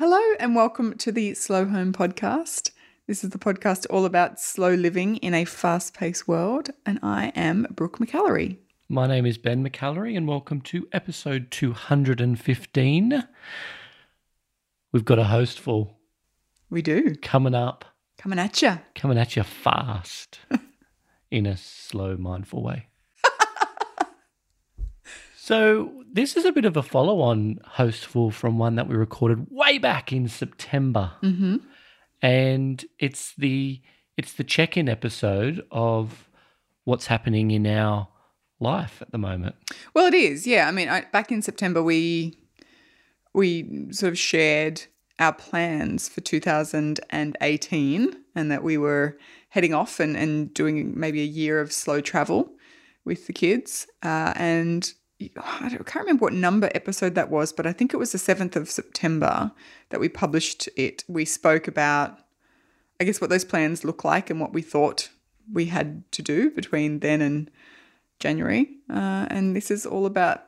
Hello and welcome to the Slow Home Podcast. This is the podcast all about slow living in a fast paced world, and I am Brooke McAlary. My name is Ben McAlary, and welcome to episode 215. We've got a host full We do. coming up, Coming at you. coming at you fast in a slow, mindful way. So, this is a bit of a follow on hostful from one that we recorded way back in September. Mm-hmm. and it's the it's the check-in episode of what's happening in our life at the moment. Well, it is. Yeah. I mean, I, back in September, we we sort of shared our plans for 2018 and that we were heading off and, and doing maybe a year of slow travel with the kids. Uh, and I, don't, I can't remember what number episode that was, but I think it was the 7th of September that we published it. We spoke about, I guess, what those plans look like and what we thought we had to do between then and January. Uh, and this is all about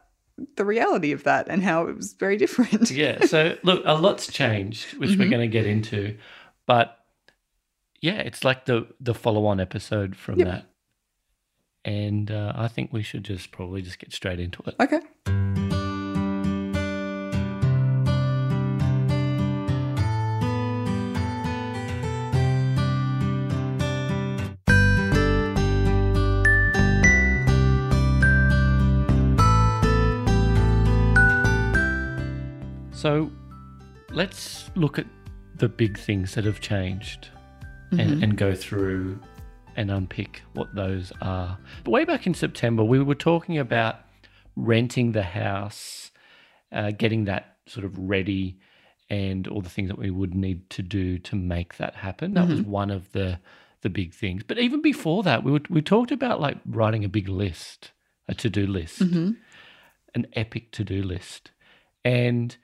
the reality of that and how it was very different. Yeah, so look, a lot's changed, which we're going to get into, but yeah, it's like the the follow-on episode from Yep. that. And uh, I think we should just probably just get straight into it. Okay. So let's look at the big things that have changed and, and go through and unpick what those are. But way back in September, we were talking about renting the house, uh, getting that sort of ready, and all the things that we would need to do to make that happen. That was one of the the big things. But even before that, we would, we talked about like writing a big list, a to do list, an epic to do list, and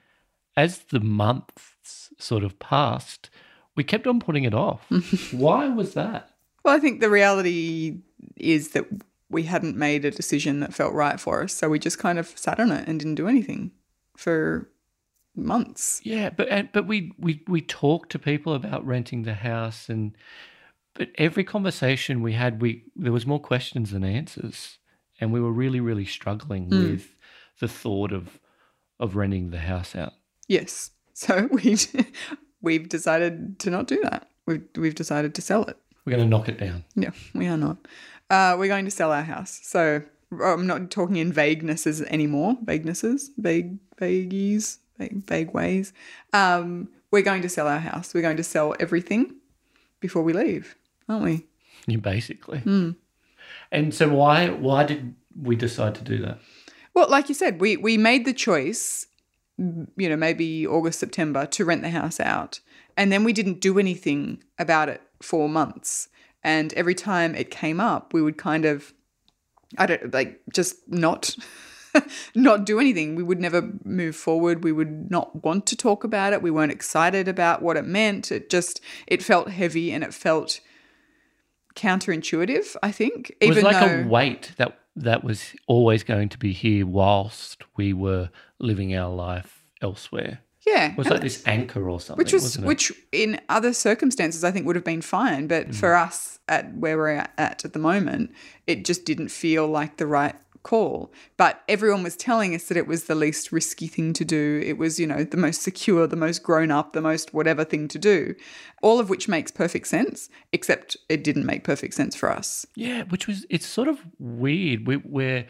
as the months sort of passed, we kept on putting it off. Why was that? Well, I think the reality is that we hadn't made a decision that felt right for us. So we just kind of sat on it and didn't do anything for months. Yeah, but and, but we we we talked to people about renting the house, and but every conversation we had, we there was more questions than answers, and we were really really struggling hmm. with the thought of of renting the house out. Yes. So we we've decided to not do that. We've we've decided to sell it. We're going to knock it down. No, we are not. Uh, we're going to sell our house. So I'm not talking in vaguenesses anymore. Vaguenesses, vague, vagues, vague, vague ways. Um, we're going to sell our house. We're going to sell everything before we leave, aren't we? Yeah, basically. And so why why did we decide to do that? Well, like you said, we we made the choice, you know, maybe August, September to rent the house out. And then we didn't do anything about it for months. And every time it came up, we would kind of I don't like just not not do anything. We would never move forward. We would not want to talk about it. We weren't excited about what it meant. It just it felt heavy and it felt counterintuitive, I think. It was like though a weight that that was always going to be here whilst we were living our life elsewhere. Yeah. It was like this anchor or something. which was wasn't it? which in other circumstances I think would have been fine, but mm. for us at where we're at at the moment, it just didn't feel like the right call. But everyone was telling us that it was the least risky thing to do. It was, you know, the most secure, the most grown up, the most whatever thing to do. All of which makes perfect sense, except it didn't make perfect sense for us. Yeah, which was it's sort of weird. We we're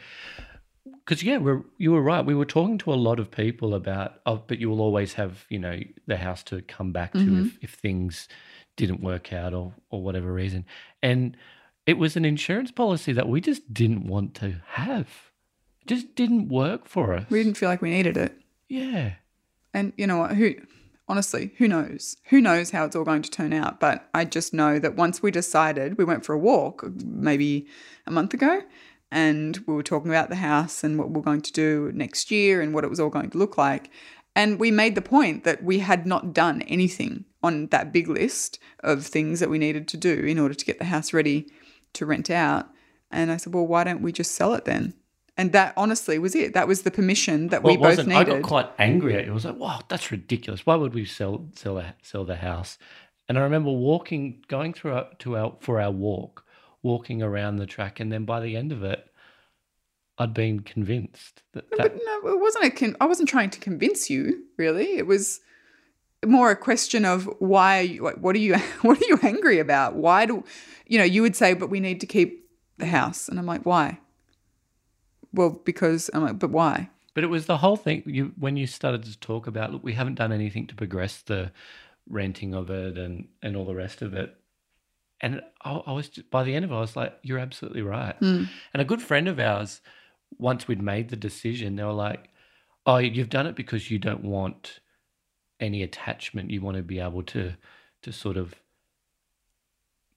because yeah, we're, you were right. We were talking to a lot of people about, oh, but you will always have you know the house to come back to mm-hmm. if, if things didn't work out or or whatever reason. And it was an insurance policy that we just didn't want to have. It just didn't work for us. We didn't feel like we needed it. yeah. And you know what? Who, honestly, who knows? Who knows how it's all going to turn out? But I just know that once we decided, we went for a walk maybe a month ago, and we were talking about the house and what we're going to do next year and what it was all going to look like. And we made the point that we had not done anything on that big list of things that we needed to do in order to get the house ready to rent out. And I said, well, why don't we just sell it then? And that honestly was it. That was the permission that Well, we both wasn't. I needed. got quite angry at it. I was like, "Wow, that's ridiculous! Why would we sell sell the, sell the house?" And I remember walking, going through our, to our for our walk, walking around the track, and then by the end of it, I'd been convinced that, that But no, it wasn't a. Con- I wasn't trying to convince you. Really, it was more a question of why. you- what are you? What are you angry about? Why do you know? You would say, but we need to keep the house, and I'm like, why? Well, because I'm like, but why? But it was the whole thing. You when you started to talk about, look, we haven't done anything to progress the renting of it and and all the rest of it. And I, I was just, by the end of it, I was like, "You're absolutely right." Hmm. And a good friend of ours, once we'd made the decision, they were like, "Oh, you've done it because you don't want any attachment. You want to be able to to sort of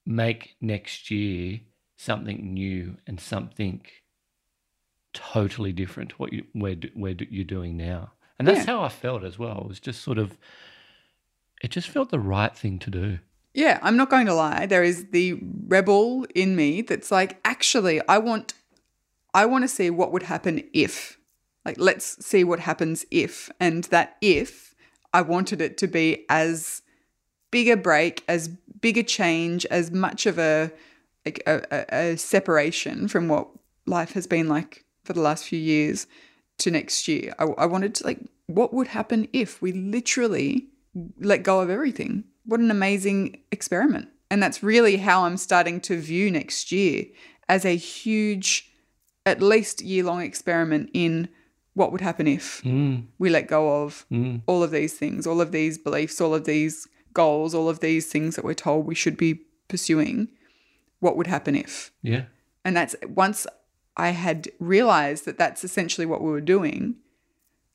make next year something new and something totally different to what you where where you're doing now." And that's Yeah. how I felt as well. It was just sort of, it just felt the right thing to do. Yeah, I'm not going to lie. There is the rebel in me that's like, actually, I want I want to see what would happen if. Like let's see what happens if. And that if I wanted it to be as big a break, as big a change, as much of a like a, a, a separation from what life has been like for the last few years to next year. I, I wanted to like what would happen if we literally let go of everything. What an amazing experiment. And that's really how I'm starting to view next year as a huge, at least year long experiment in what would happen if Mm, we let go of mm, all of these things, all of these beliefs, all of these goals, all of these things that we're told we should be pursuing. What would happen if? yeah. And that's once I had realized that that's essentially what we were doing,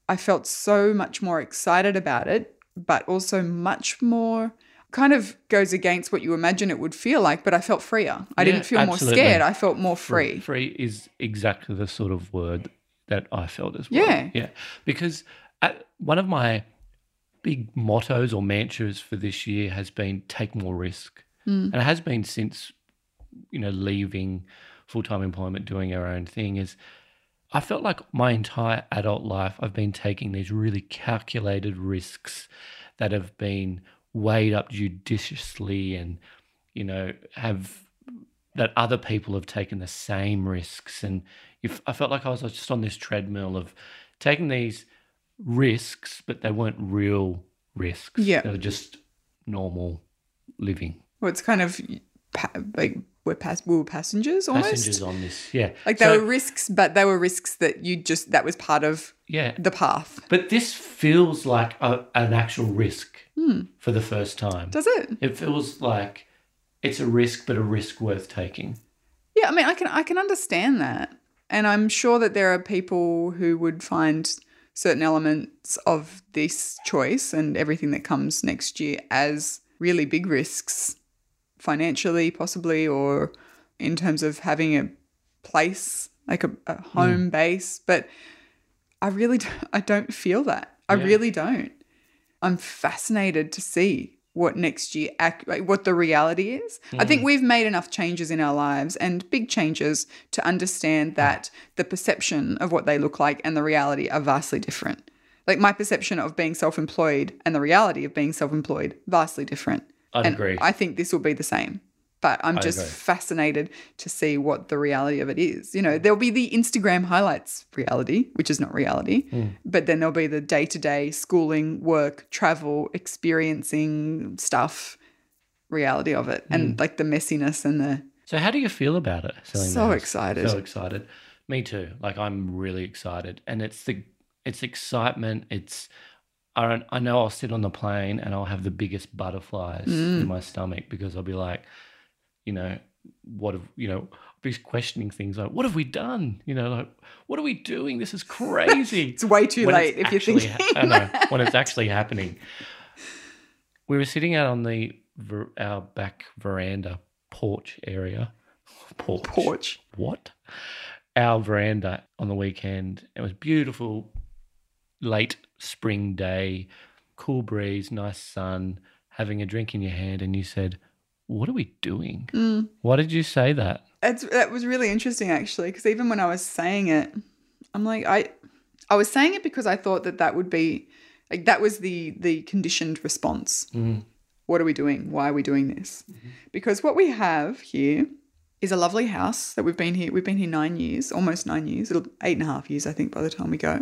I felt so much more excited about it, but also much more kind of goes against what you imagine it would feel like, but I felt freer. I Yeah, didn't feel absolutely. more scared. I felt more free. Free is exactly the sort of word that I felt as well. Yeah. Yeah. Because uh, one of my big mottos or mantras for this year has been take more risk. Mm. And it has been since, you know, leaving full time employment, doing our own thing, is I felt like my entire adult life I've been taking these really calculated risks that have been weighed up judiciously and, you know, have that other people have taken the same risks. And if I felt like I was just on this treadmill of taking these risks, but they weren't real risks. Yeah. They were just normal living. Well, it's kind of like we're pass- we were passengers almost. Passengers on this. Yeah. Like they So- were risks, but they were risks that you just that was part of Yeah. the path. But this feels like a, an actual risk for the first time. Hmm. Does it? It feels like it's a risk, but a risk worth taking. Yeah, I mean, I can I can understand that, and I'm sure that there are people who would find certain elements of this choice and everything that comes next year as really big risks, financially, possibly, or in terms of having a place like a, a hmm. home base. But I really don't, I don't feel that. I Yeah. really don't. I'm fascinated to see what next year what the reality is. I think hmm. we've made enough changes in our lives and big changes to understand hmm. that the perception of what they look like and the reality are vastly different. Like my perception of being self-employed and the reality of being self-employed vastly different. I'd and agree. I think this will be the same. But I'm I just agree. fascinated to see what the reality of it is. You know, there'll be the Instagram highlights reality, which is not reality, Hmm. but then there'll be the day to day schooling, work, travel, experiencing stuff reality of it Hmm. and like the messiness and the. So how do you feel about it? So excited. So excited. Me too. Like I'm really excited, and it's the it's excitement. It's I I know I'll sit on the plane and I'll have the biggest butterflies Mm. in my stomach because I'll be like, you know, what have you know? I'll be questioning things like, what have we done? You know, like what are we doing? This is crazy. It's way too when late if you're thinking. ha- I know when it's actually happening. We were sitting out on the ver- our back veranda porch area. Porch. Porch. What? Our veranda on the weekend. It was beautiful, late spring day, cool breeze, nice sun, having a drink in your hand, and you said, "What are we doing?" Mm. Why did you say that? It's, that was really interesting actually, because even when I was saying it, I'm like, I, I was saying it because I thought that that would be, like, that was the the conditioned response. What are we doing? Why are we doing this? Because what we have here is a lovely house that we've been here. We've been here nine years, almost nine years. It'll eight and a half years, I think, by the time we go.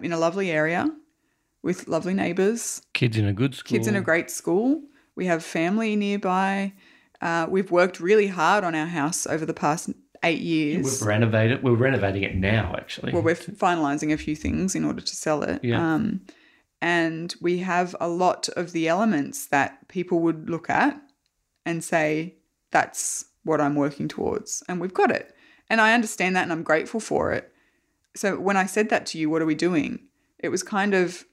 In a lovely area with lovely neighbours, Kids in a good school. kids in a great school. We have family nearby. Uh, we've worked really hard on our house over the past eight years. We've renovated. We're renovating it now, actually. well, we're finalising a few things in order to sell it. Yeah. Um, and we have a lot of the elements that people would look at and say, that's what I'm working towards. And we've got it. And I understand that and I'm grateful for it. So when I said that to you, what are we doing? It was kind of,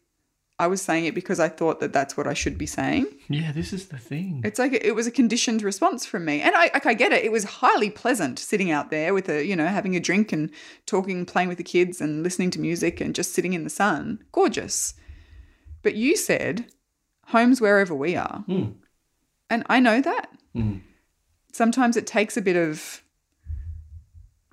I was saying it because I thought that that's what I should be saying. yeah, this is the thing. It's like it was a conditioned response from me, and I like I get it. It was highly pleasant sitting out there with a you know having a drink and talking, playing with the kids, and listening to music and just sitting in the sun. Gorgeous. But you said homes wherever we are, Mm. and I know that. Mm. Sometimes it takes a bit of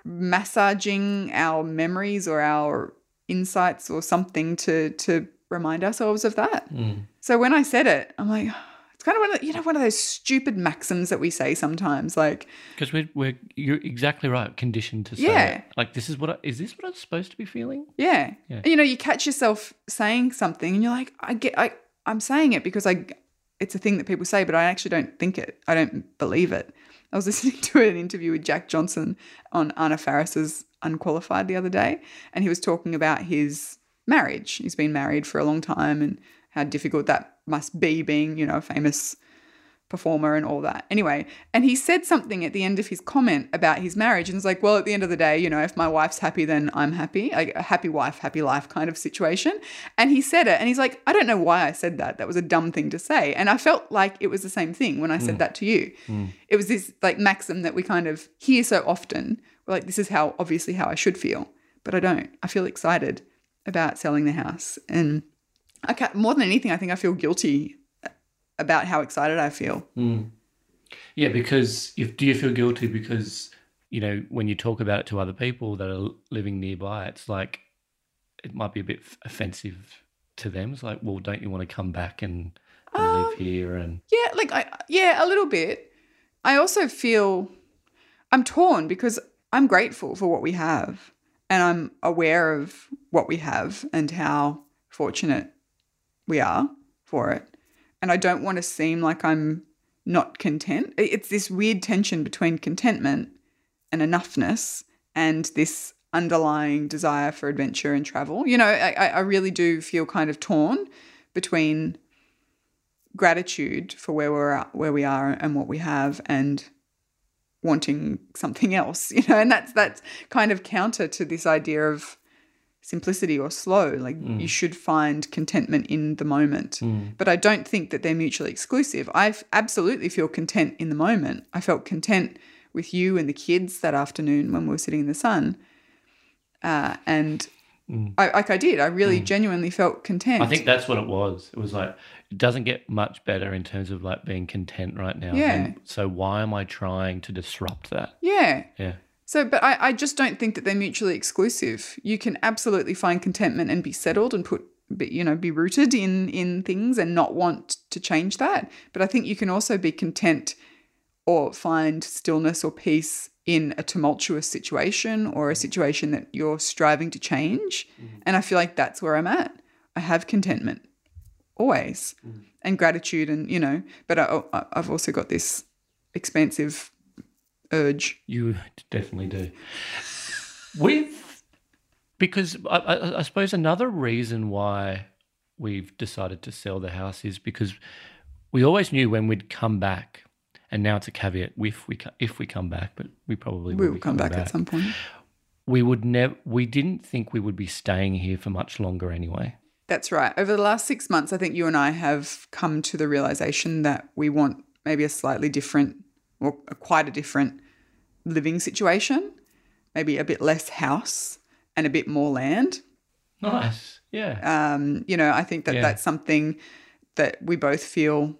massaging our memories or our insights or something to to remind ourselves of that. Mm. So when I said it, I'm like, it's kind of one of the, you know one of those stupid maxims that we say sometimes, like Because we're, we're you're exactly right. Conditioned to say Yeah. it. like this is what I, is this what I'm supposed to be feeling? yeah. Yeah. you know, you catch yourself saying something, and you're like, I get, I I'm saying it because I it's a thing that people say, but I actually don't think it. I don't believe it. I was listening to an interview with Jack Johnson on Anna Faris's Unqualified the other day, and he was talking about his marriage. He's been married for a long time and how difficult that must be being, you know, a famous performer and all that. Anyway, and he said something at the end of his comment about his marriage and it's like, well, at the end of the day, you know, if my wife's happy, then I'm happy. Like a happy wife, happy life kind of situation. And he said it and he's like, I don't know why I said that. That was a dumb thing to say. And I felt like it was the same thing when I said mm. that to you. Mm. It was this like maxim that we kind of hear so often. We're like, this is how obviously how I should feel. But I don't. I feel excited about selling the house. And I ca more than anything, I think I feel guilty about how excited I feel. Yeah, because if do you feel guilty because you know when you talk about it to other people that are living nearby, it's like it might be a bit offensive to them. It's like, well, don't you want to come back and, and Um, live here? And Yeah, like I yeah, a little bit. I also feel I'm torn because I'm grateful for what we have and I'm aware of what we have and how fortunate we are for it. And I don't want to seem like I'm not content. It's this weird tension between contentment and enoughness and this underlying desire for adventure and travel. You know, I, I really do feel kind of torn between gratitude for where we're at, where we are and what we have and wanting something else you know and that's that's kind of counter to this idea of simplicity or slow like you should find contentment in the moment. But i don't think that they're mutually exclusive. I absolutely feel content in the moment. I felt content with you and the kids that afternoon when we were sitting in the sun uh, and Mm. I, like i did i really mm. genuinely felt content I think that's what it was. It was like it doesn't get much better in terms of like being content right now. Yeah. And so why am I trying to disrupt that? yeah Yeah. So, but I, I just don't think that they're mutually exclusive. You can absolutely find contentment and be settled and put, you know, be rooted in in things and not want to change that. But I think you can also be content or find stillness or peace in a tumultuous situation or a situation that you're striving to change. Mm-hmm. And I feel like that's where I'm at. I have contentment always mm-hmm. and gratitude and you know but I, oh, I- i've also got this expansive urge You definitely do. With because I, I, I suppose another reason why we've decided to sell the house is because we always knew when we'd come back, and now it's a caveat if we if we come back, but we probably we will come coming back, at some point We would never. We didn't think we would be staying here for much longer anyway. That's right. Over the last six months, I think you and I have come to the realization that we want maybe a slightly different or quite a different living situation, maybe a bit less house and a bit more land. Nice. Yeah. Um, you know, I think that Yeah. that's something that we both feel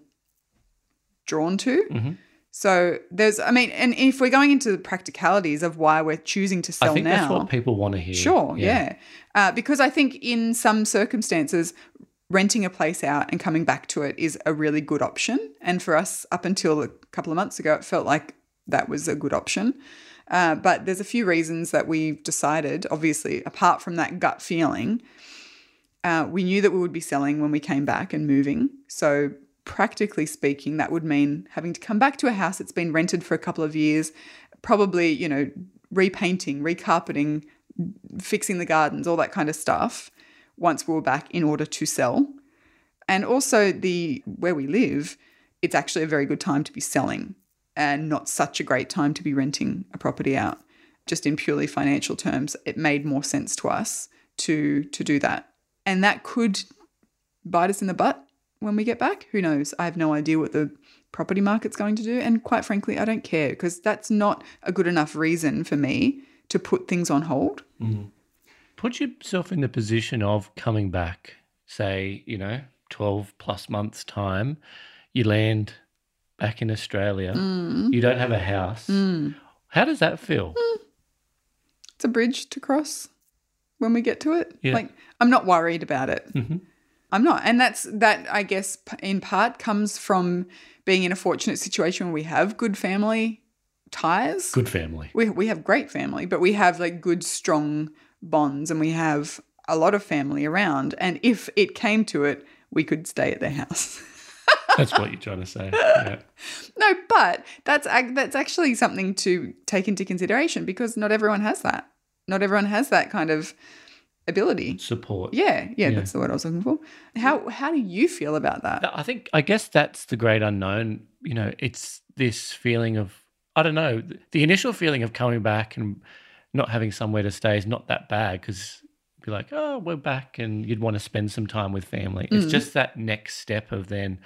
drawn to. So there's, I mean, and if we're going into the practicalities of why we're choosing to sell I think now, that's what people want to hear. Sure, yeah. Uh, because I think in some circumstances, renting a place out and coming back to it is a really good option. And for us, up until a couple of months ago, it felt like that was a good option. Uh, but there's a few reasons that we've decided, obviously, apart from that gut feeling, uh, we knew that we would be selling when we came back and moving. So, practically speaking, that would mean having to come back to a house that's been rented for a couple of years, probably, you know, repainting, recarpeting, fixing the gardens, all that kind of stuff once we were back in order to sell. And also the where we live, it's actually a very good time to be selling and not such a great time to be renting a property out. Just in purely financial terms, it made more sense to us to to do that. And that could bite us in the butt when we get back. Who knows? I have no idea what the property market's going to do. And quite frankly, I don't care because that's not a good enough reason for me to put things on hold. Mm. Put yourself in the position of coming back, say, you know, 12 plus months' time, you land back in Australia, Mm. you don't have a house. How does that feel? It's a bridge to cross when we get to it. Yeah. Like, I'm not worried about it. Mhm. I'm not. And that's that, I guess, in part comes from being in a fortunate situation where we have good family ties. Good family. We, we have great family, but we have like good, strong bonds and we have a lot of family around. And if it came to it, we could stay at their house. That's what you're trying to say. Yeah. no, but that's that's actually something to take into consideration because not everyone has that. Not everyone has that kind of ability. Support. Yeah, yeah, that's the word I was looking for. How how do you feel about that? I think, I guess that's the great unknown. You know, it's this feeling of, I don't know, the initial feeling of coming back and not having somewhere to stay is not that bad because you'd be like, oh, we're back and you'd want to spend some time with family. It's mm. just that next step of then,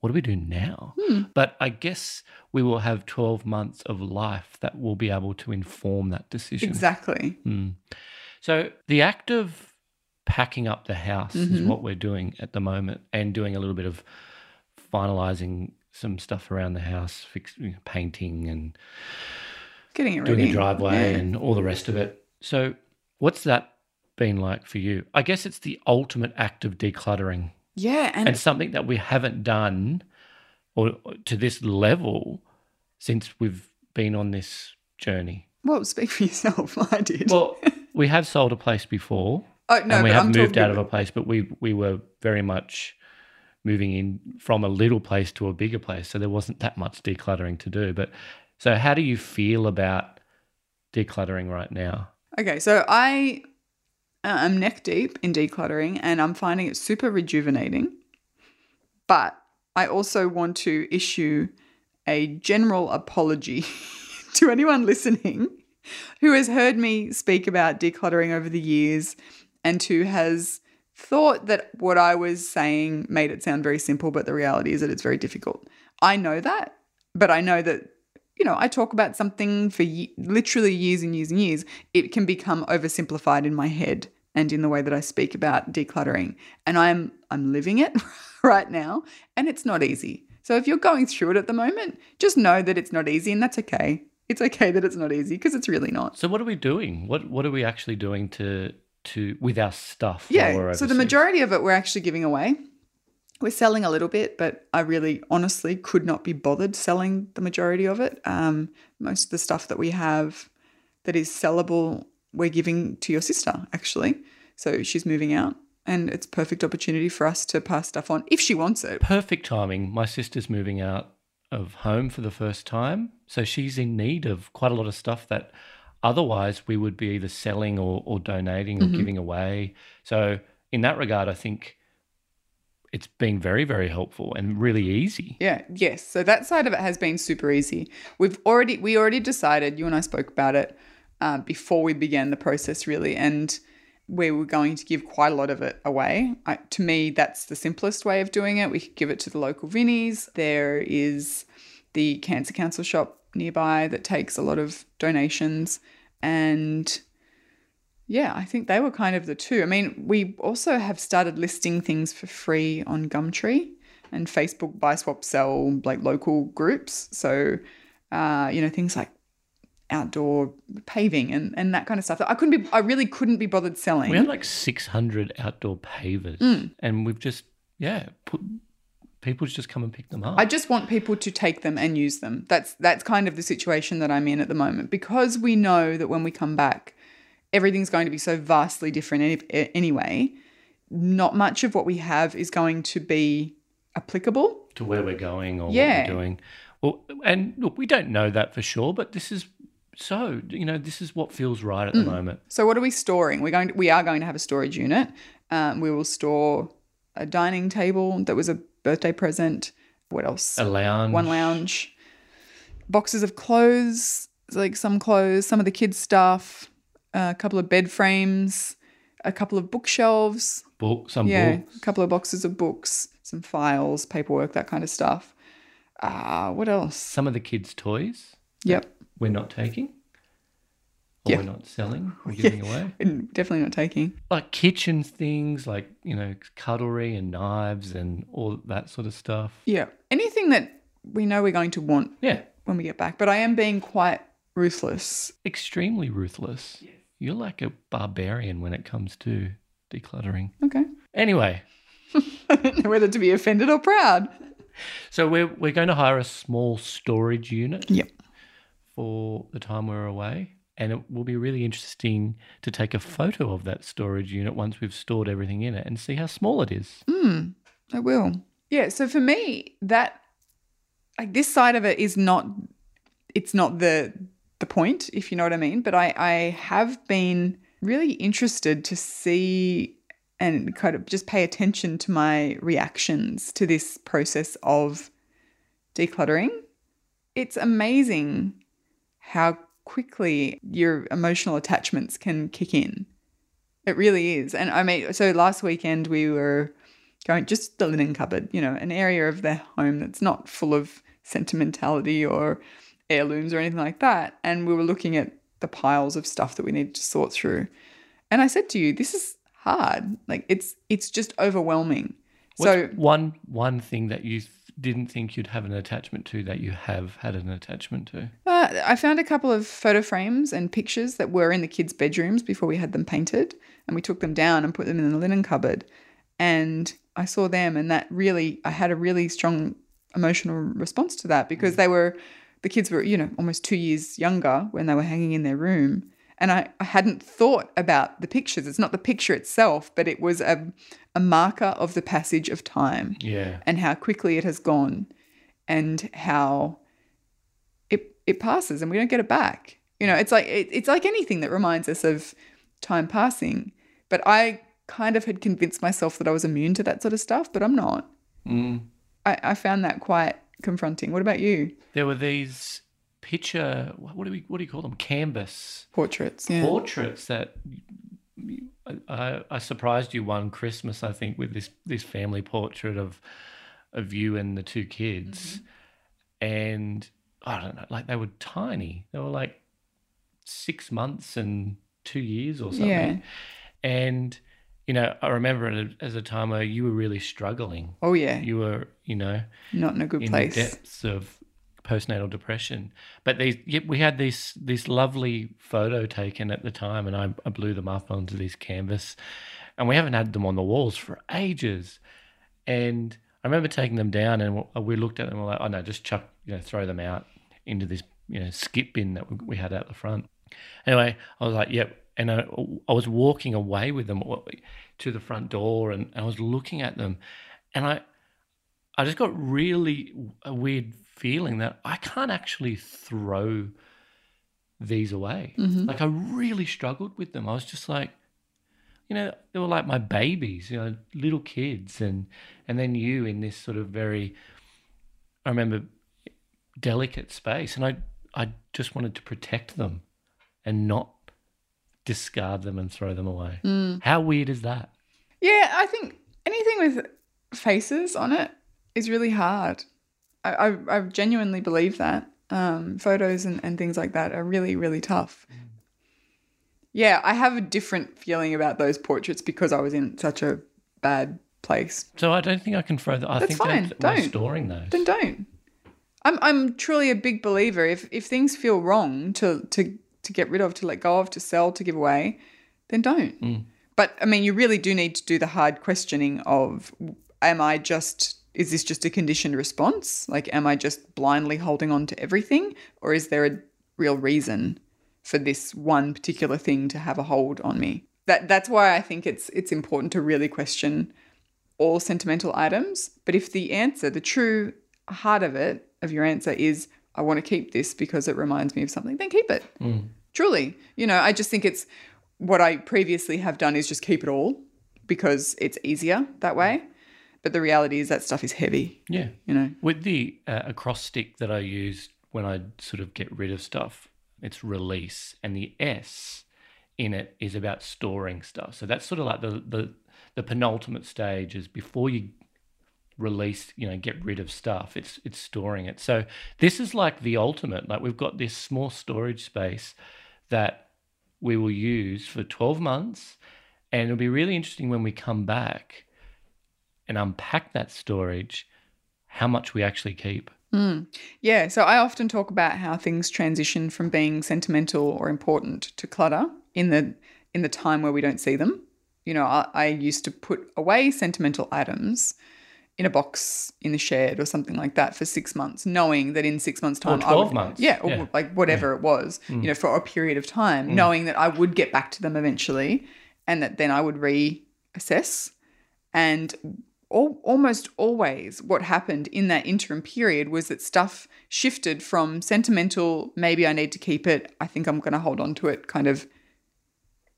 what do we do now? Hmm. But I guess we will have 12 months of life that will be able to inform that decision. Exactly. Hmm. So the act of packing up the house is mm-hmm. what we're doing at the moment, and doing a little bit of finalizing some stuff around the house, fix, painting and Getting it doing ready. the driveway Yeah. and all the rest of it. So what's that been like for you? I guess it's the ultimate act of decluttering Yeah, and, and something that we haven't done or to this level since we've been on this journey. well, speak for yourself. I did. Well, we have sold a place before. oh no, and we have I'm moved out of a place, but we we were very much moving in from a little place to a bigger place, so there wasn't that much decluttering to do. But so, how do you feel about decluttering right now? Okay, so I uh, am neck deep in decluttering and I'm finding it super rejuvenating. But I also want to issue a general apology to anyone listening who has heard me speak about decluttering over the years and who has thought that what I was saying made it sound very simple, but the reality is that it's very difficult. I know that, but I know that you know, I talk about something for literally years and years and years, it can become oversimplified in my head and in the way that I speak about decluttering. And I'm I'm living it right now, and it's not easy. So if you're going through it at the moment, just know that it's not easy, and that's okay. It's okay that it's not easy because it's really not. So, what are we doing? What what are we actually doing to to with our stuff? Yeah. So the majority of it we're actually giving away. We're selling a little bit, but I really honestly could not be bothered selling the majority of it. Um, most of the stuff that we have that is sellable, we're giving to your sister, actually. So she's moving out, and it's perfect opportunity for us to pass stuff on if she wants it. perfect timing. My sister's moving out of home for the first time, so she's in need of quite a lot of stuff that otherwise we would be either selling or, or donating or giving away. So in that regard, I think it's been very very helpful and really easy. Yeah, yes. So that side of it has been super easy. We've already we already decided. You and I spoke about it uh, before we began the process, really, and we were going to give quite a lot of it away. I, to me, that's the simplest way of doing it. We could give it to the local Vinnies. There is the Cancer Council shop nearby that takes a lot of donations, and yeah, I think they were kind of the two. I mean, we also have started listing things for free on Gumtree. and Facebook buy swap sell like local groups. So, uh, you know, things like outdoor paving and, and that kind of stuff. I couldn't be I really couldn't be bothered selling. We had like 600 outdoor pavers, Mm. and we've just yeah put people just come and pick them up. I just want people to take them and use them. That's that's kind of the situation that I'm in at the moment because we know that when we come back, everything's going to be so vastly different anyway. Not much of what we have is going to be applicable. to where we're going or Yeah. what we're doing. Well, and look, we don't know that for sure, but this is so you know this is what feels right at Mm. the moment. So what are we storing? We're going to, we are going to have a storage unit. Um, we will store a dining table that was a birthday present. What else? A lounge, One lounge. Boxes of clothes, like some clothes, some of the kids' stuff, a couple of bed frames, a couple of bookshelves. book, some Yeah, books. a couple of boxes of books, some files, paperwork, that kind of stuff. Uh, what else? some of the kids' toys Yep. We're not taking, or Yeah. we're not selling, we're giving away. And definitely not taking. Like kitchen things, like you know cutlery and knives and all that sort of stuff. Yeah. Anything that we know we're going to want Yeah, when we get back. But I am being quite ruthless. extremely ruthless. You're like a barbarian when it comes to decluttering. Okay. Anyway, I don't know whether to be offended or proud. so we're we're going to hire a small storage unit. Yep. For the time we're away. And it will be really interesting to take a photo of that storage unit once we've stored everything in it and see how small it is. Hmm. I will. Yeah. So for me, that like this side of it is not. It's not the the point, if you know what I mean. But I I have been really interested to see and kind of just pay attention to my reactions to this process of decluttering. It's amazing how quickly your emotional attachments can kick in. It really is. And I mean, so last weekend we were going just the linen cupboard, you know, an area of their home that's not full of sentimentality or heirlooms or anything like that. And we were looking at the piles of stuff that we needed to sort through. And I said to you, this is hard. Like it's it's just overwhelming. so one one thing that you didn't think you'd have an attachment to that you have had an attachment to. Uh, I found a couple of photo frames and pictures that were in the kids' bedrooms before we had them painted, and we took them down and put them in the linen cupboard. And I saw them, and that really, I had a really strong emotional response to that because they were, the kids were, you know, almost two years younger when they were hanging in their room. And I, I hadn't thought about the pictures. It's not the picture itself, but it was a, a marker of the passage of time Yeah. and how quickly it has gone and how it it passes and we don't get it back. You know, it's like it, it's like anything that reminds us of time passing. But I kind of had convinced myself that I was immune to that sort of stuff, but I'm not. Mm. I, I found that quite confronting. What about you? There were these picture what do we what do you call them canvas Portraits. Yeah. portraits that I, I surprised you one Christmas I think with this this family portrait of of you and the two kids mm-hmm. and I don't know like they were tiny they were like six months and two years or something Yeah. and you know I remember it as a time where you were really struggling Oh yeah. you were you know Not in a good in place. the depths of postnatal depression. But these, we had this this lovely photo taken at the time, and I, I blew them up onto this canvas, and we haven't had them on the walls for ages. And I remember taking them down, and we looked at them, and we're like, oh no, just chuck, you know, throw them out into this you know skip bin that we- we had out the front. Anyway, I was like, yep. And I, I was walking away with them to the front door, and I was looking at them, and I I just got really a weird feeling that I can't actually throw these away. Mhm. Like I really struggled with them. I was just like, you know, they were like my babies, you know, little kids, and and then you in this sort of very, I remember, delicate space, and I I just wanted to protect them, and not discard them and throw them away. Mm. How weird is that? Yeah, I think anything with faces on it is really hard. I, I, I genuinely believe that. Um, photos and, and things like that are really, really tough. Yeah, I have a different feeling about those portraits because I was in such a bad place. So I don't think I can throw that. I That's think fine. Don't. storing those. Then don't. I'm I'm truly a big believer. If if things feel wrong to to to get rid of, to let go of, to sell, to give away, then don't. Mm. But I mean, you really do need to do the hard questioning of: Am I just? Is this just a conditioned response? Like, am I just blindly holding on to everything, or is there a real reason for this one particular thing to have a hold on me? That that's why I think it's it's important to really question all sentimental items. But if the answer, the true heart of it, of your answer is, I want to keep this because it reminds me of something, then keep it. Mm. Truly. You know, I just think it's what I previously have done is just keep it all because it's easier that way. But the reality is that stuff is heavy, Yeah. you know. With the uh, acrostic that I use when I sort of get rid of stuff, it's release, and the S in it is about storing stuff. So that's sort of like the the, the penultimate stage is before you release, you know, get rid of stuff. It's it's storing it. So this is like the ultimate. Like we've got this small storage space that we will use for 12 months and it'll be really interesting when we come back and unpack that storage how much we actually keep. Mm. Yeah, so I often talk about how things transition from being sentimental or important to clutter in the in the time where we don't see them. You know, I, I used to put away sentimental items in a box in the shed or something like that for six months, knowing that in six months' time, I 12 would- months. yeah, or Yeah. like whatever it was, you mm. know, for a period of time, mm. knowing that I would get back to them eventually, and that then I would reassess. And al- almost always, what happened in that interim period was that stuff shifted from sentimental, maybe I need to keep it, I think I'm going to hold on to it, kind of,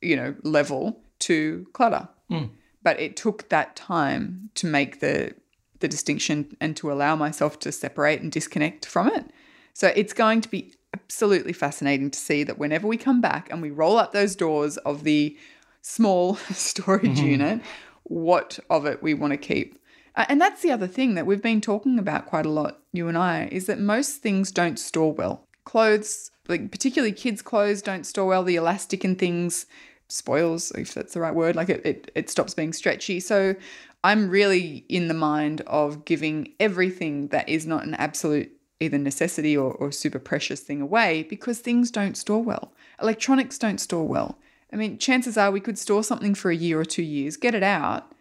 you know, level to clutter. Hmm. But it took that time to make the the distinction and to allow myself to separate and disconnect from it. So it's going to be absolutely fascinating to see that whenever we come back and we roll up those doors of the small storage mm-hmm. unit, what of it we want to keep. And that's the other thing that we've been talking about quite a lot, you and I, is that most things don't store well. Clothes, like particularly kids' clothes, don't store well. The elastic and things spoils, if that's the right word, like it, it, it stops being stretchy. So I'm really in the mind of giving everything that is not an absolute either necessity or, or super precious thing away because things don't store well. Electronics don't store well. I mean, chances are we could store something for a year or two years, get it out,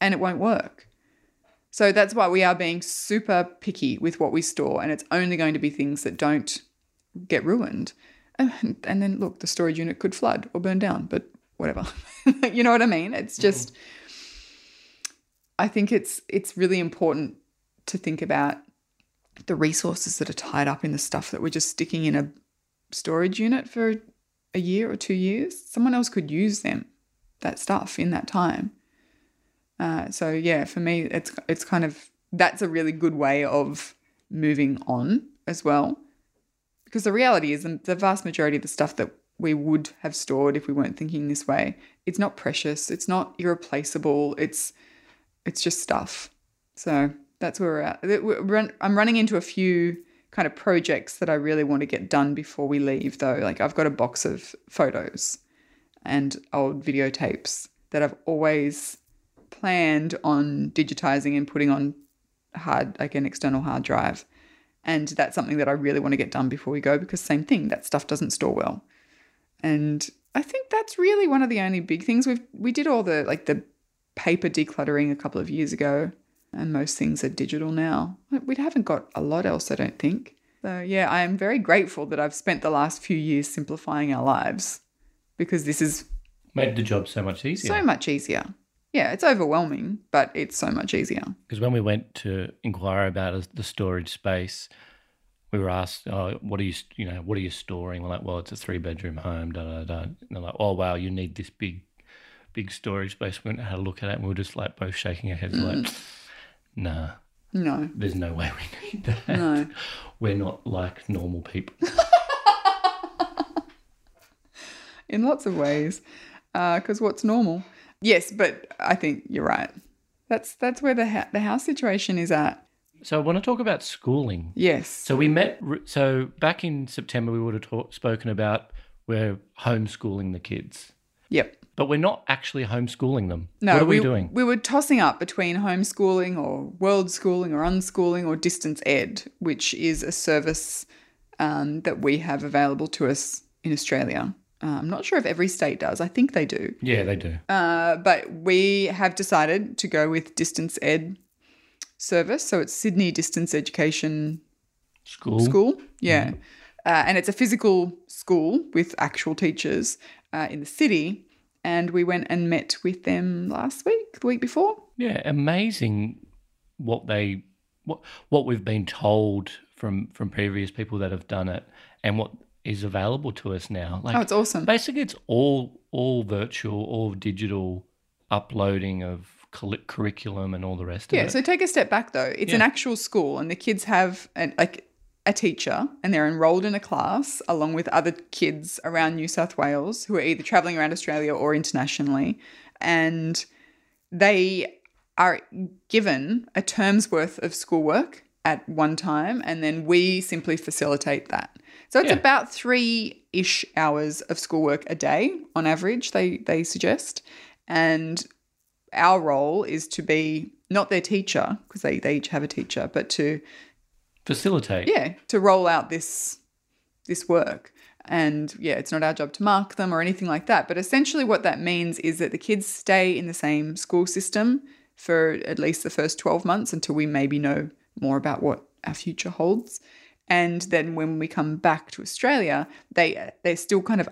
and it won't work. So that's why we are being super picky with what we store, and it's only going to be things that don't get ruined. And, and then look, the storage unit could flood or burn down, but whatever. you know what I mean? It's mm-hmm. just I think it's it's really important to think about the resources that are tied up in the stuff that we're just sticking in a storage unit for a year or two years. Someone else could use them, that stuff in that time. Uh, so yeah, for me, it's it's kind of that's a really good way of moving on as well, because the reality is the the vast majority of the stuff that we would have stored if we weren't thinking this way, it's not precious, it's not irreplaceable, it's it's just stuff. So that's where we're at. I'm running into a few kind of projects that I really want to get done before we leave, though. Like I've got a box of photos and old videotapes that I've always planned on digitizing and putting on hard, like an external hard drive. And that's something that I really want to get done before we go because same thing, that stuff doesn't store well. And I think that's really one of the only big things we've we did all the like the paper decluttering a couple of years ago, and most things are digital now. We haven't got a lot else, I don't think. So yeah, I am very grateful that I've spent the last few years simplifying our lives because this is Made the job so much easier. so much easier. Yeah, it's overwhelming, but it's so much easier. Because when we went to inquire about the storage space, we were asked, "Oh, what are you, you know, what are you storing?" We're like, "Well, it's a three-bedroom home." Da da da. And they're like, "Oh, wow, you need this big, big storage space." We went and had a look at it, and we were just like both shaking our heads, like, mm. "Nah, No, there's no way we need that. no. We're not like normal people." in lots of ways uh, because what's normal yes but i think you're right that's that's where the, ha- the house situation is at So I want to talk about schooling. yes So we met. So back in September, we would have talk, spoken about we're homeschooling the kids. yep but we're not actually homeschooling them. No, what are we, we doing? We were tossing up between homeschooling or world schooling or unschooling or distance ed, which is a service um, that we have available to us in Australia. Uh, I'm not sure if every state does. I think they do. Yeah, they do. Uh, but we have decided to go with distance ed service. So it's Sydney Distance Education School. School. Yeah. Uh, and it's a physical school with actual teachers uh, in the city. And we went and met with them last week, the week before. Yeah, amazing what they what what we've been told from from previous people that have done it and what is available to us now. Like Oh, it's awesome. basically it's all all virtual, all digital uploading of curriculum and all the rest Yeah, of it. Yeah. So take a step back though. It's an actual school, and the kids have an, like a teacher, and they're enrolled in a class along with other kids around New South Wales who are either traveling around Australia or internationally, and they are given a term's worth of schoolwork at one time, and then we simply facilitate that. So it's Yeah. about three ish hours of schoolwork a day on average. They they suggest, and our role is to be not their teacher because they, they each have a teacher, but to Facilitate. yeah to roll out this this work. And yeah, it's not our job to mark them or anything like that. But essentially, what that means is that the kids stay in the same school system for at least the first 12 months until we maybe know more about what our future holds. And then when we come back to Australia, they they're still kind of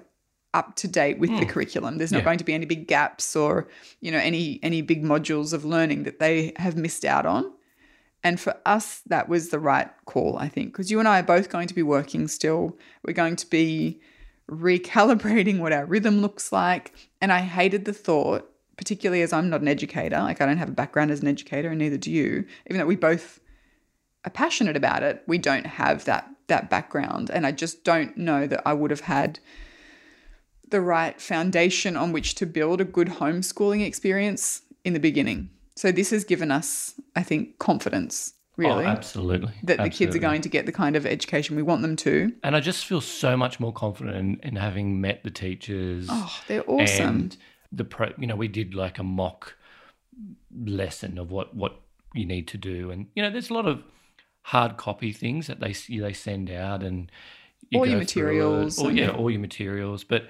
up to date with the hmm. curriculum. There's not Yeah. going to be any big gaps or you know any any big modules of learning that they have missed out on. And for us, that was the right call, I think, because you and I are both going to be working still. We're going to be recalibrating what our rhythm looks like. And I hated the thought, particularly as I'm not an educator, like I don't have a background as an educator, and neither do you, even though we both are passionate about it, we don't have that that background. And I just don't know that I would have had the right foundation on which to build a good homeschooling experience in the beginning. So this has given us, I think, confidence, oh, really, Oh, absolutely. that the kids are going to get the kind of education we want them to. And I just feel so much more confident in, in having met the teachers. Oh, they're awesome. And the pro, you know, we did like a mock lesson of what what you need to do, and you know, there's a lot of hard copy things that they they send out, and you All your go through it, materials or yeah, all your materials. But uh,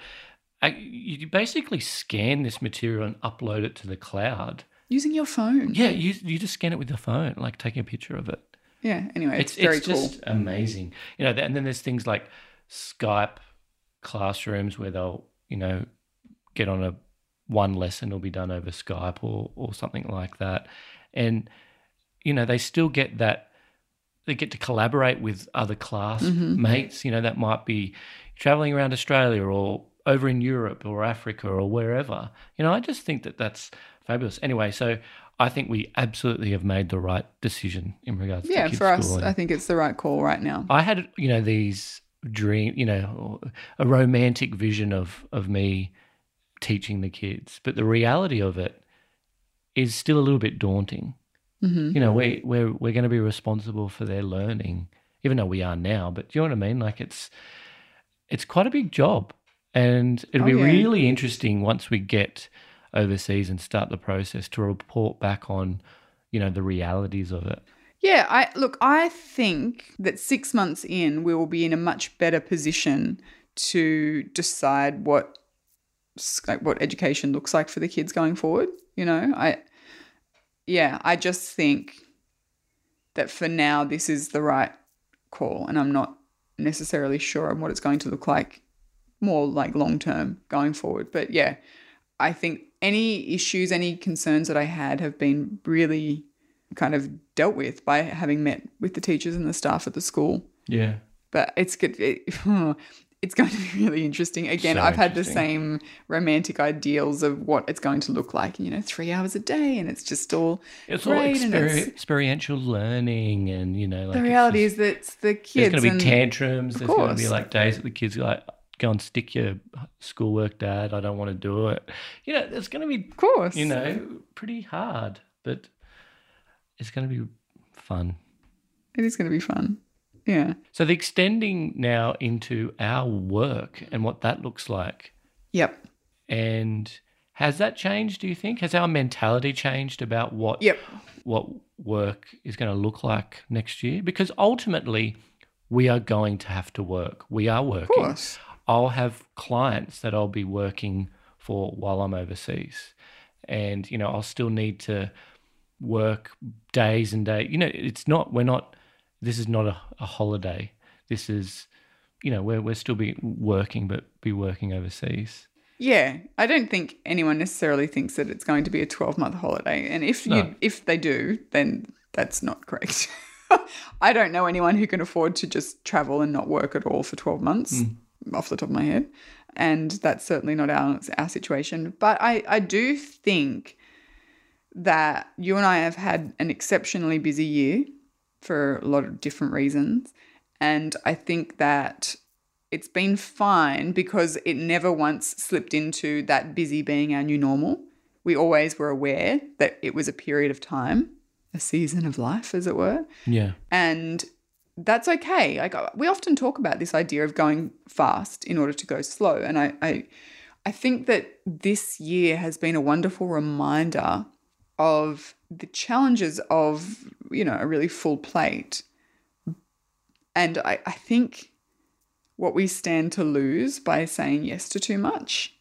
I, you basically scan this material and upload it to the cloud. Using your phone. Yeah, you you just scan it with your phone, like taking a picture of it. Yeah, anyway, it's, It's very it's cool. just amazing, you know. And then there's things like Skype classrooms where they'll you know get on a one lesson will be done over Skype or or something like that, and you know they still get that they get to collaborate with other class Mm-hmm. mates. You know that might be traveling around Australia or over in Europe or Africa or wherever. You know, I just think that that's fabulous. Anyway, so I think we absolutely have made the right decision in regards yeah, to kids Yeah, for us, schooling. I think it's the right call right now. I had, you know, these dream, you know, a romantic vision of of me teaching the kids, but the reality of it is still a little bit daunting. hmm You know, we we're we're going to be responsible for their learning, even though we are now. But do you know what I mean? Like it's it's quite a big job, and it'll Oh, be yeah. really interesting once we get overseas and start the process to report back on, you know, the realities of it. Yeah, I look, I think that 6 months in we will be in a much better position to decide what like what education looks like for the kids going forward, you know? I yeah, I just think that for now this is the right call and I'm not necessarily sure on what it's going to look like more like long term going forward. But yeah, I think any issues, any concerns that I had have been really kind of dealt with by having met with the teachers and the staff at the school. Yeah. But it's good. It, it's going to be really interesting. Again, So I've had the same romantic ideals of what it's going to look like. You know, three hours a day, and it's just all It's all it's, experiential learning, and you know, like the reality just- is that it's the kids. there's going to be tantrums. There's going to be like days that the kids are like, "Go and stick your schoolwork, Dad. I don't want to do it." You know, it's going to be, of course, you know, pretty hard, but it's going to be fun. it is going to be fun. Yeah. So the extending now into our work and what that looks like, Yep. and Has that changed, do you think? Has our mentality changed about what Yep. what work is going to look like next year? Because ultimately, we are going to have to work. We are Of working. course. I'll have clients that I'll be working for while I'm overseas. And, you know, I'll still need to work days and days. You know, it's not, we're not, this is not a, a holiday. This is, you know, we're, we're still be working, but be working overseas. Yeah, I don't think anyone necessarily thinks that it's going to be a 12 month holiday. And if No. you if they do, then that's not correct. I don't know anyone who can afford to just travel and not work at all for 12 months mm. Off the top of my head. And that's certainly not our our situation. But I, I do think that you and I have had an exceptionally busy year for a lot of different reasons. And I think that it's been fine because it never once slipped into that busy being our new normal. We always were aware that it was a period of time, a season of life, as it were. Yeah. And that's okay. Like uh, we often talk about this idea of going fast in order to go slow. And I, I, I think that this year has been a wonderful reminder of the challenges of, you know, a really full plate. And I, I think what we stand to lose by saying yes to too much.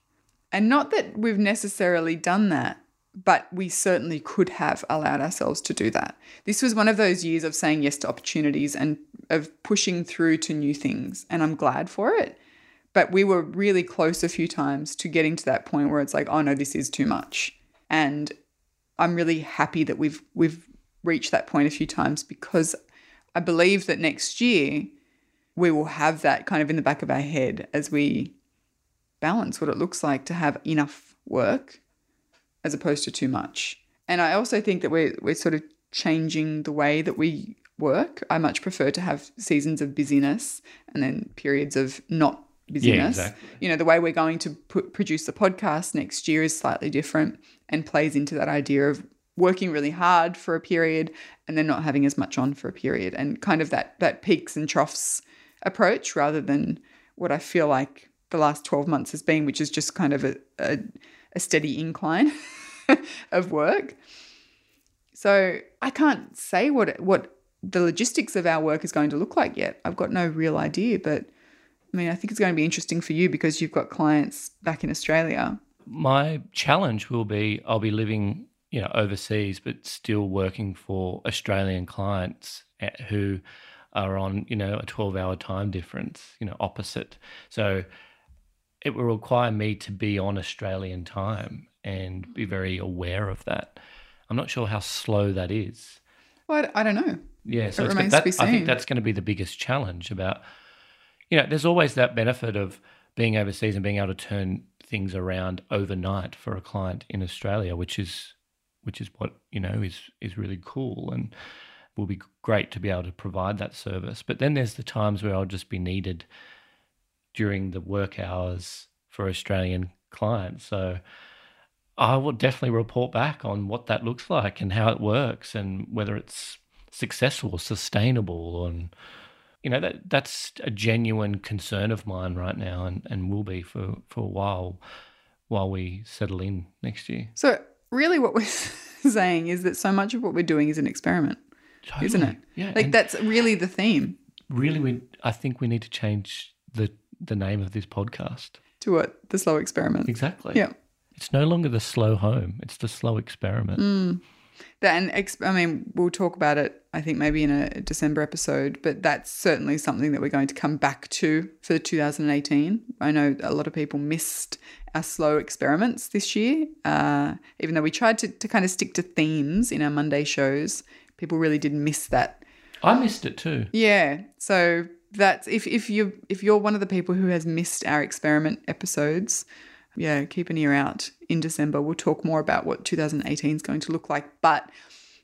And not that we've necessarily done that, but we certainly could have allowed ourselves to do that. This was one of those years of saying yes to opportunities and of pushing through to new things. And I'm glad for it. But we were really close a few times to getting to that point where it's like, oh no, this is too much. And I'm really happy that we've we've reached that point a few times because I believe that next year we will have that kind of in the back of our head as we balance what it looks like to have enough work as opposed to too much. And I also think that we're we're sort of changing the way that we work. I much prefer to have seasons of busyness and then periods of not busyness. exactly. You know, the way we're going to put, produce the podcast next year is slightly different and plays into that idea of working really hard for a period and then not having as much on for a period and kind of that that peaks and troughs approach rather than what I feel like the last 12 months has been, which is just kind of a, a, a steady incline of work. So I can't say what what the logistics of our work is going to look like yet. I've got no real idea, but I mean, I think it's going to be interesting for you because you've got clients back in Australia. My challenge will be I'll be living, you know, overseas, but still working for Australian clients eh, who are on, you know, a 12 hour time difference, you know, opposite. So it will require me to be on Australian time and be hmm. very aware of that. I'm not sure how slow that is. Well, I I don't know. Yeah, so It remains that, to be seen. I think that's going to be the biggest challenge about, you know, there's always that benefit of being overseas and being able to turn things around overnight for a client in Australia, which is, which is what you know is is really cool and will be great to be able to provide that service. But then there's the times where I'll just be needed during the work hours for Australian clients. So I will definitely report back on what that looks like and how it works and whether it's successful or sustainable and you know that that's a genuine concern of mine right now and, and will be for, for a while while we settle in next year. So really, what we're saying is that so much of what we're doing is an experiment, isn't it? Yeah. Like that's really the theme really we I think we need to change the the name of this podcast. to what the slow experiment. Exactly. Yeah. It's no longer the slow home, it's the slow experiment. Mm. Ex- I mean, we'll talk about it. I think maybe in a December episode, but that's certainly something that we're going to come back to for 2018. I know a lot of people missed our slow experiments this year, uh, even though we tried to, to kind of stick to themes in our Monday shows. People really did miss that I missed it too. Yeah. So that's if if you if you're one of the people who has missed our experiment episodes, yeah, keep an ear out in December. We'll talk more about what 2018 is going to look like. But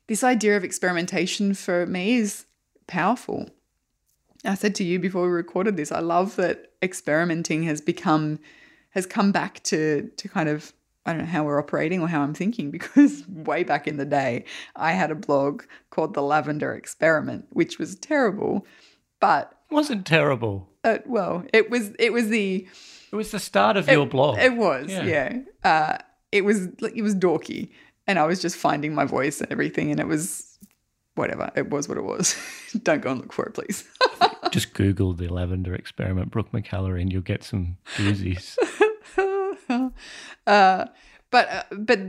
this idea of experimentation for me is powerful. I said to you before we recorded this, I love that experimenting has become has come back to to kind of I don't know how we're operating or how I'm thinking because way back in the day, I had a blog called The Lavender Experiment, which was terrible. But wasn't terrible. uh, well, it was it was the It was the start of your blog. it was Yeah. yeah. Uh, it was it was dorky, and I was just finding my voice and everything, and it was whatever. It was what it was. Don't go and look for it, please. Just Google the lavender experiment, Brooke McAlary, and you'll get some doozies. uh, but uh, but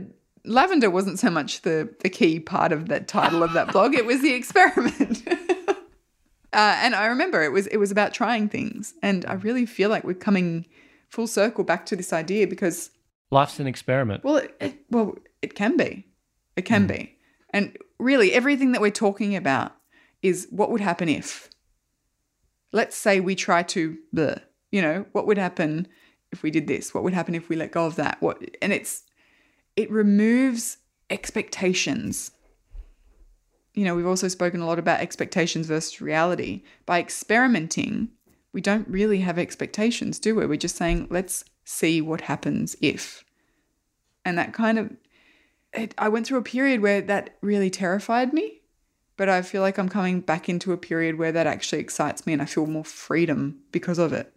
lavender wasn't so much the the key part of that title of that blog. It was the experiment. Uh, and I remember it was it was about trying things, and I really feel like we're coming full circle back to this idea because Life's an experiment. well, it, it, well, it can be, it can be, and really everything that we're talking about is what would happen if. Let's say we try to, bleh, you know, what would happen if we did this? What would happen if we let go of that? What? And it's it removes expectations. You know, we've also spoken a lot about expectations versus reality. By experimenting, we don't really have expectations, do we? We're just saying, let's see what happens if. And that kind of, it, I went through a period where that really terrified me, but I feel like I'm coming back into a period where that actually excites me and I feel more freedom because of it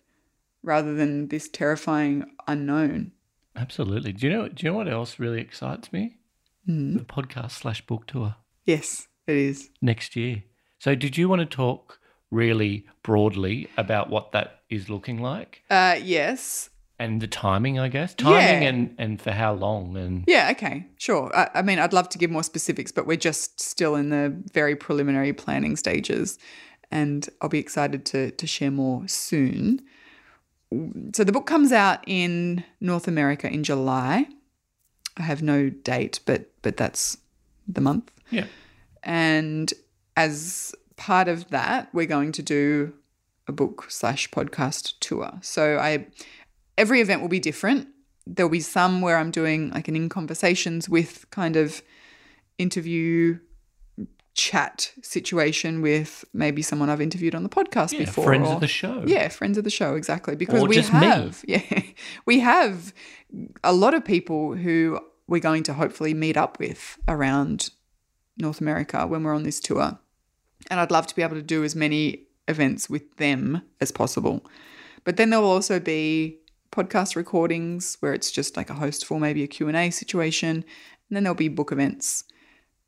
rather than this terrifying unknown. Absolutely. Do you know? Do you know what else really excites me? Hmm. The podcast slash book tour Yes, it is. next year. So, did you want to talk really broadly about what that is looking like Uh, yes. and the timing? I guess timing Yeah. and and for how long and Yeah, okay, sure. I, I mean, I'd love to give more specifics, but we're just still in the very preliminary planning stages, and I'll be excited to to share more soon. So the book comes out in North America in July. I have no date, but but that's the month. yeah. And as part of that, we're going to do a book slash podcast tour. So I every event will be different. There'll be some where I'm doing like an in conversations with kind of interview chat situation with maybe someone I've interviewed on the podcast Yeah, before. friends or- of the show. yeah, friends of the show, exactly. Because Or we just me. have, yeah, we have a lot of people who we're going to hopefully meet up with around North America when we're on this tour. And I'd love to be able to do as many events with them as possible. But then there will also be podcast recordings where it's just like a host for maybe a Q&A situation. And then there'll be book events.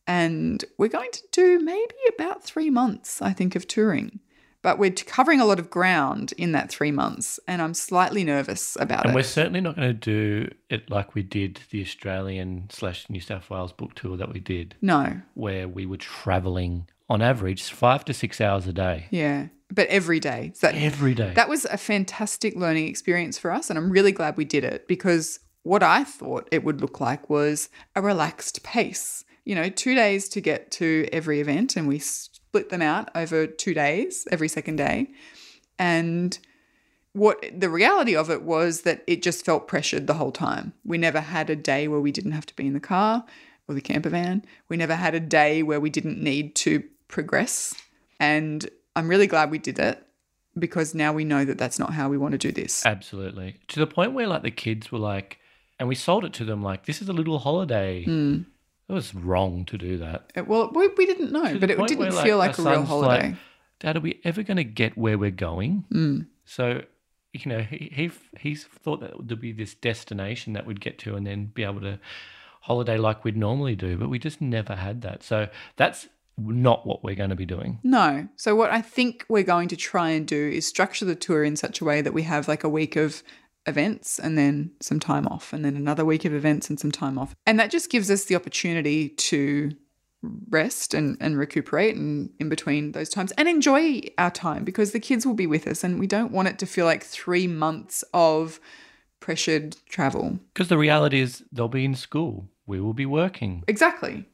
And we're going to do maybe about three months, I think, of touring. But we're covering a lot of ground in that three months. And I'm slightly nervous about And it. And we're certainly not going to do it like we did the Australian slash New South Wales book tour that we did, no, where we were traveling on average five to six hours a day yeah. But every day. So that, every day. that was a fantastic learning experience for us. And I'm really glad we did it because what I thought it would look like was a relaxed pace. You know, two days to get to every event, and we split them out over two days, every second day. And what the reality of it was that it just felt pressured the whole time. We never had a day where we didn't have to be in the car or the camper van. We never had a day where we didn't need to progress. And I'm really glad we did it because now we know that that's not how we want to do this. Absolutely. To the point where like the kids were like, and we sold it to them like, this is a little holiday. Hmm. It was wrong to do that. It- well, we, we didn't know, To but it didn't where, feel our like a real holiday. Like, Dad, are we ever going to get where we're going? Mm. So, you know, he, he he's thought that there'd be this destination that we'd get to and then be able to holiday like we'd normally do, but we just never had that. So that's not what we're going to be doing. No. So what I think we're going to try and do is structure the tour in such a way that we have like a week of events and then some time off and then another week of events and some time off. And that just gives us the opportunity to rest and, and recuperate and in between those times and enjoy our time because the kids will be with us and we don't want it to feel like three months of pressured travel. Because the reality is they'll be in school. We will be working. Exactly.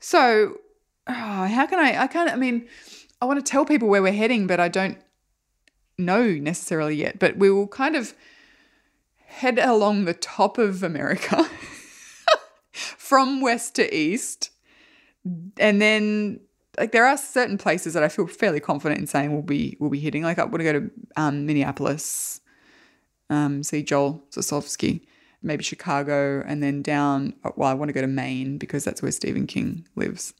So, oh, how can I? I can't. I mean, I want to tell people where we're heading, but I don't know necessarily yet. But we will kind of head along the top of America from west to east, and then like there are certain places that I feel fairly confident in saying we'll be we'll be hitting. Like I want to go to um, Minneapolis, um, see Joel Sosovsky, maybe Chicago, and then down. Well, I want to go to Maine because that's where Stephen King lives.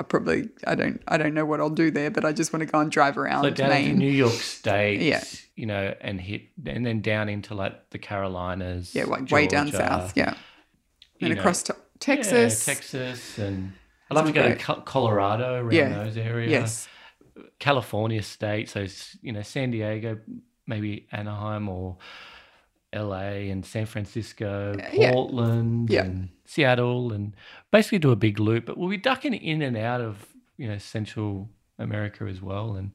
I probably I don't I don't know what I'll do there, but I just want to go and drive around So down Maine. to New York State, Yeah. you know, and hit, and then down into like the Carolinas. yeah, like way down south. Yeah, and know, across to Texas. yeah, Texas, and I'd love to go to great. Co- Colorado around Yeah. those areas. Yes. California state, so you know San Diego, maybe Anaheim or LA and San Francisco, uh, yeah. Portland Yeah. and Seattle, and basically do a big loop. But we'll be ducking in and out of you know Central America as well, and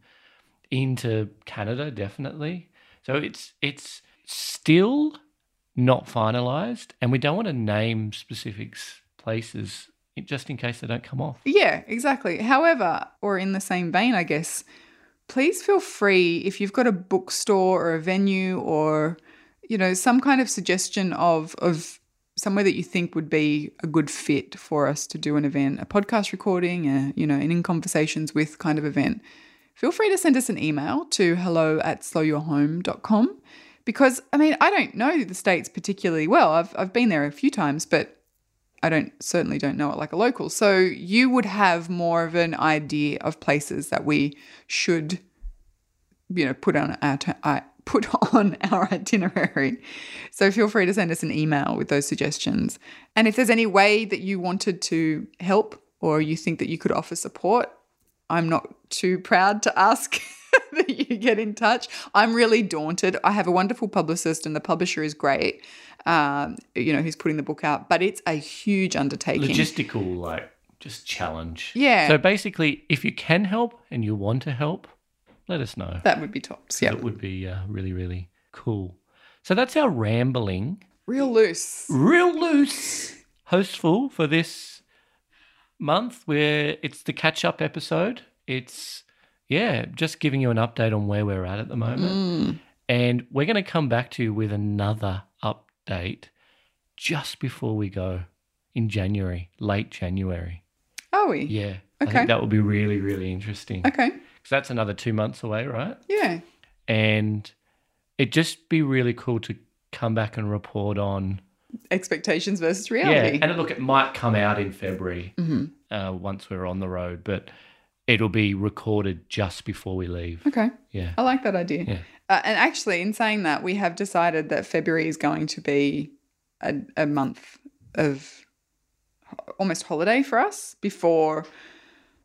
into Canada definitely. So it's it's still not finalized, and we don't want to name specifics places just in case they don't come off. Yeah, exactly. However, or in the same vein, I guess, please feel free if you've got a bookstore or a venue or you know some kind of suggestion of of somewhere that you think would be a good fit for us to do an event, a podcast recording, a, you know, an in conversations with kind of event. Feel free to send us an email to hello at slowyourhome.com because I mean I don't know the states particularly well. I've I've been there a few times, but I don't certainly don't know it like a local. So you would have more of an idea of places that we should, you know, put on our I put on our itinerary. So feel free to send us an email with those suggestions. And if there's any way that you wanted to help or you think that you could offer support, I'm not too proud to ask that you get in touch. I'm really daunted. I have a wonderful publicist, and the publisher is great. Um, you know, who's putting the book out, but it's a huge undertaking. logistical like just challenge. Yeah. So basically, if you can help and you want to help, let us know. that would be tops. Yeah, It would be uh, really really cool. So that's our rambling, real loose. real loose, hostful for this month. Where it's the catch up episode. It's yeah, just giving you an update on where we're at at the moment. Mm. And we're going to come back to you with another update just before we go in January, late January. Are we? Yeah. I Okay. think that would be really, really interesting. Because that's another two months away, right? Yeah. And it'd just be really cool to come back and report on. Expectations versus reality. Yeah. And look, it might come out in February hmm uh, once we're on the road, but it'll be recorded just before we leave. Okay. Yeah. I like that idea. Yeah. Uh, and actually, in saying that, we have decided that February is going to be a, a month of almost holiday for us before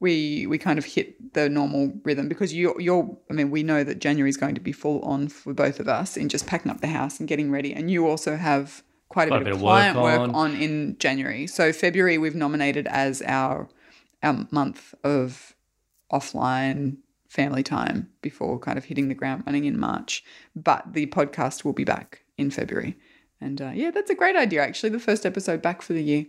we we kind of hit the normal rhythm because you you're I mean we know that January is going to be full on for both of us in just packing up the house and getting ready and you also have quite a Quite bit, of client work, on. on in January so February we've nominated as our our month of offline family time before kind of hitting the ground running in March. But the podcast will be back in February. And uh, yeah, that's a great idea, actually. The first episode back for the year.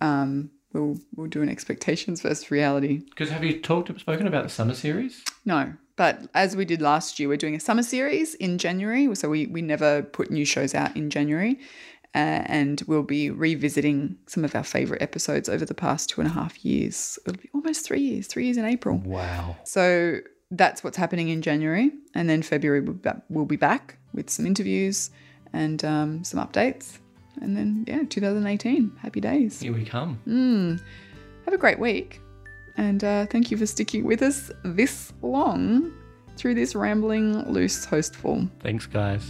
Um, we'll, we'll do an expectations versus reality. Because have you talked, spoken about the summer series? No, but as we did last year, we're doing a summer series in January. So we, we never put new shows out in January. Uh, and we'll be revisiting some of our favorite episodes over the past two and a half years. It'll be almost three years, three years in April. Wow. So that's what's happening in January. And then February, we'll be back, we'll be back with some interviews and um, some updates. And then, yeah, 2018. Happy days. Here we come. Mm. Have a great week. And uh, thank you for sticking with us this long through this rambling, loose hostful. Thanks, guys.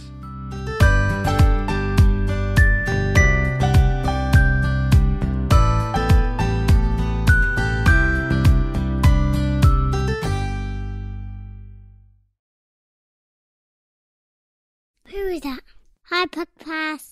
Who is that? Hi, Podcast.